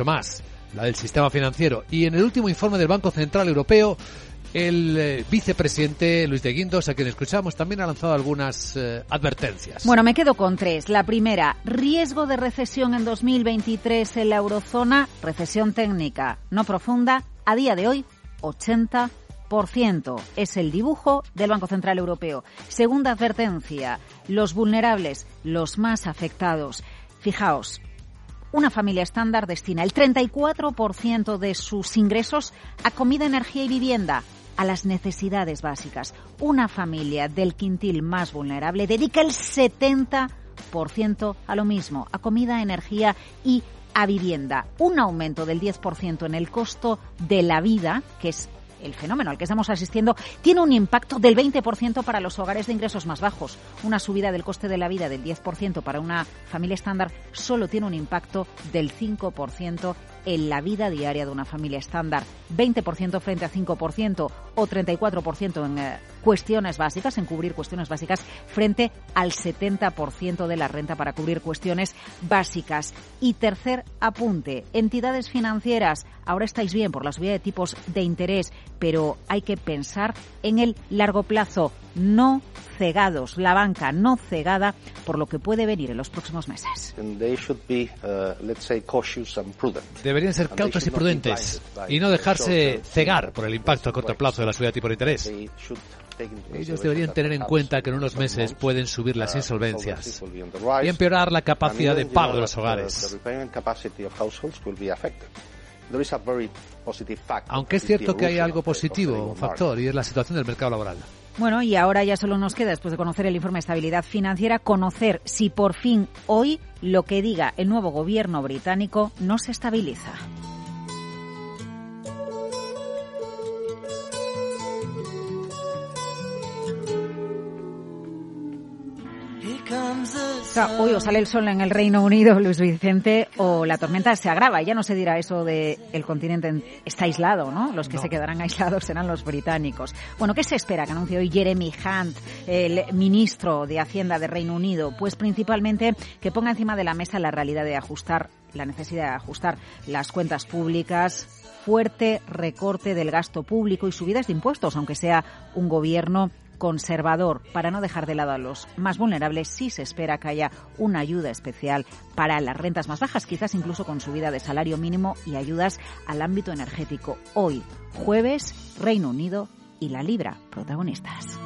mucho más, la del sistema financiero. Y en el último informe del Banco Central Europeo, el eh, vicepresidente Luis de Guindos, a quien escuchamos, también ha lanzado algunas eh, advertencias. Bueno, me quedo con tres. La primera, riesgo de recesión en 2023 en la eurozona, recesión técnica no profunda, a día de hoy 80%. Es el dibujo del Banco Central Europeo. Segunda advertencia, los vulnerables, los más afectados. Fijaos, una familia estándar destina el 34% de sus ingresos a comida, energía y vivienda a las necesidades básicas. Una familia del quintil más vulnerable dedica el 70% a lo mismo, a comida, energía y a vivienda. Un aumento del 10% en el costo de la vida, que es el fenómeno al que estamos asistiendo tiene un impacto del 20% para los hogares de ingresos más bajos. Una subida del coste de la vida del 10% para una familia estándar solo tiene un impacto del 5% en la vida diaria de una familia estándar. 20% frente a 5% o 34% en eh, cuestiones básicas, en cubrir cuestiones básicas, frente al 70% de la renta para cubrir cuestiones básicas. Y tercer apunte, entidades financieras. Ahora estáis bien por la subida de tipos de interés, pero hay que pensar en el largo plazo, no cegados, la banca no cegada por lo que puede venir en los próximos meses. Uh, Deberían ser cautos y prudentes y no dejarse cegar por el impacto a corto plazo de la subida de tipo de interés. Ellos deberían tener en cuenta que en unos meses pueden subir las insolvencias y empeorar la capacidad de pago de los hogares. Aunque es cierto que hay algo positivo, un factor, y es la situación del mercado laboral. Bueno, y ahora ya solo nos queda, después de conocer el informe de estabilidad financiera, conocer si por fin hoy lo que diga el nuevo gobierno británico no se estabiliza. Hoy o sale el sol en el Reino Unido, Luis Vicente, o la tormenta se agrava. Ya no se dirá eso de el continente está aislado, ¿no? Los que se quedarán aislados serán los británicos. Bueno, ¿qué se espera que anuncie hoy Jeremy Hunt, el ministro de Hacienda de Reino Unido? Pues principalmente que ponga encima de la mesa la realidad de ajustar, la necesidad de ajustar las cuentas públicas, fuerte recorte del gasto público y subidas de impuestos, aunque sea un gobierno conservador para no dejar de lado a los más vulnerables, sí se espera que haya una ayuda especial para las rentas más bajas, quizás incluso con subida de salario mínimo y ayudas al ámbito energético. Hoy, jueves, Reino Unido y la Libra, protagonistas.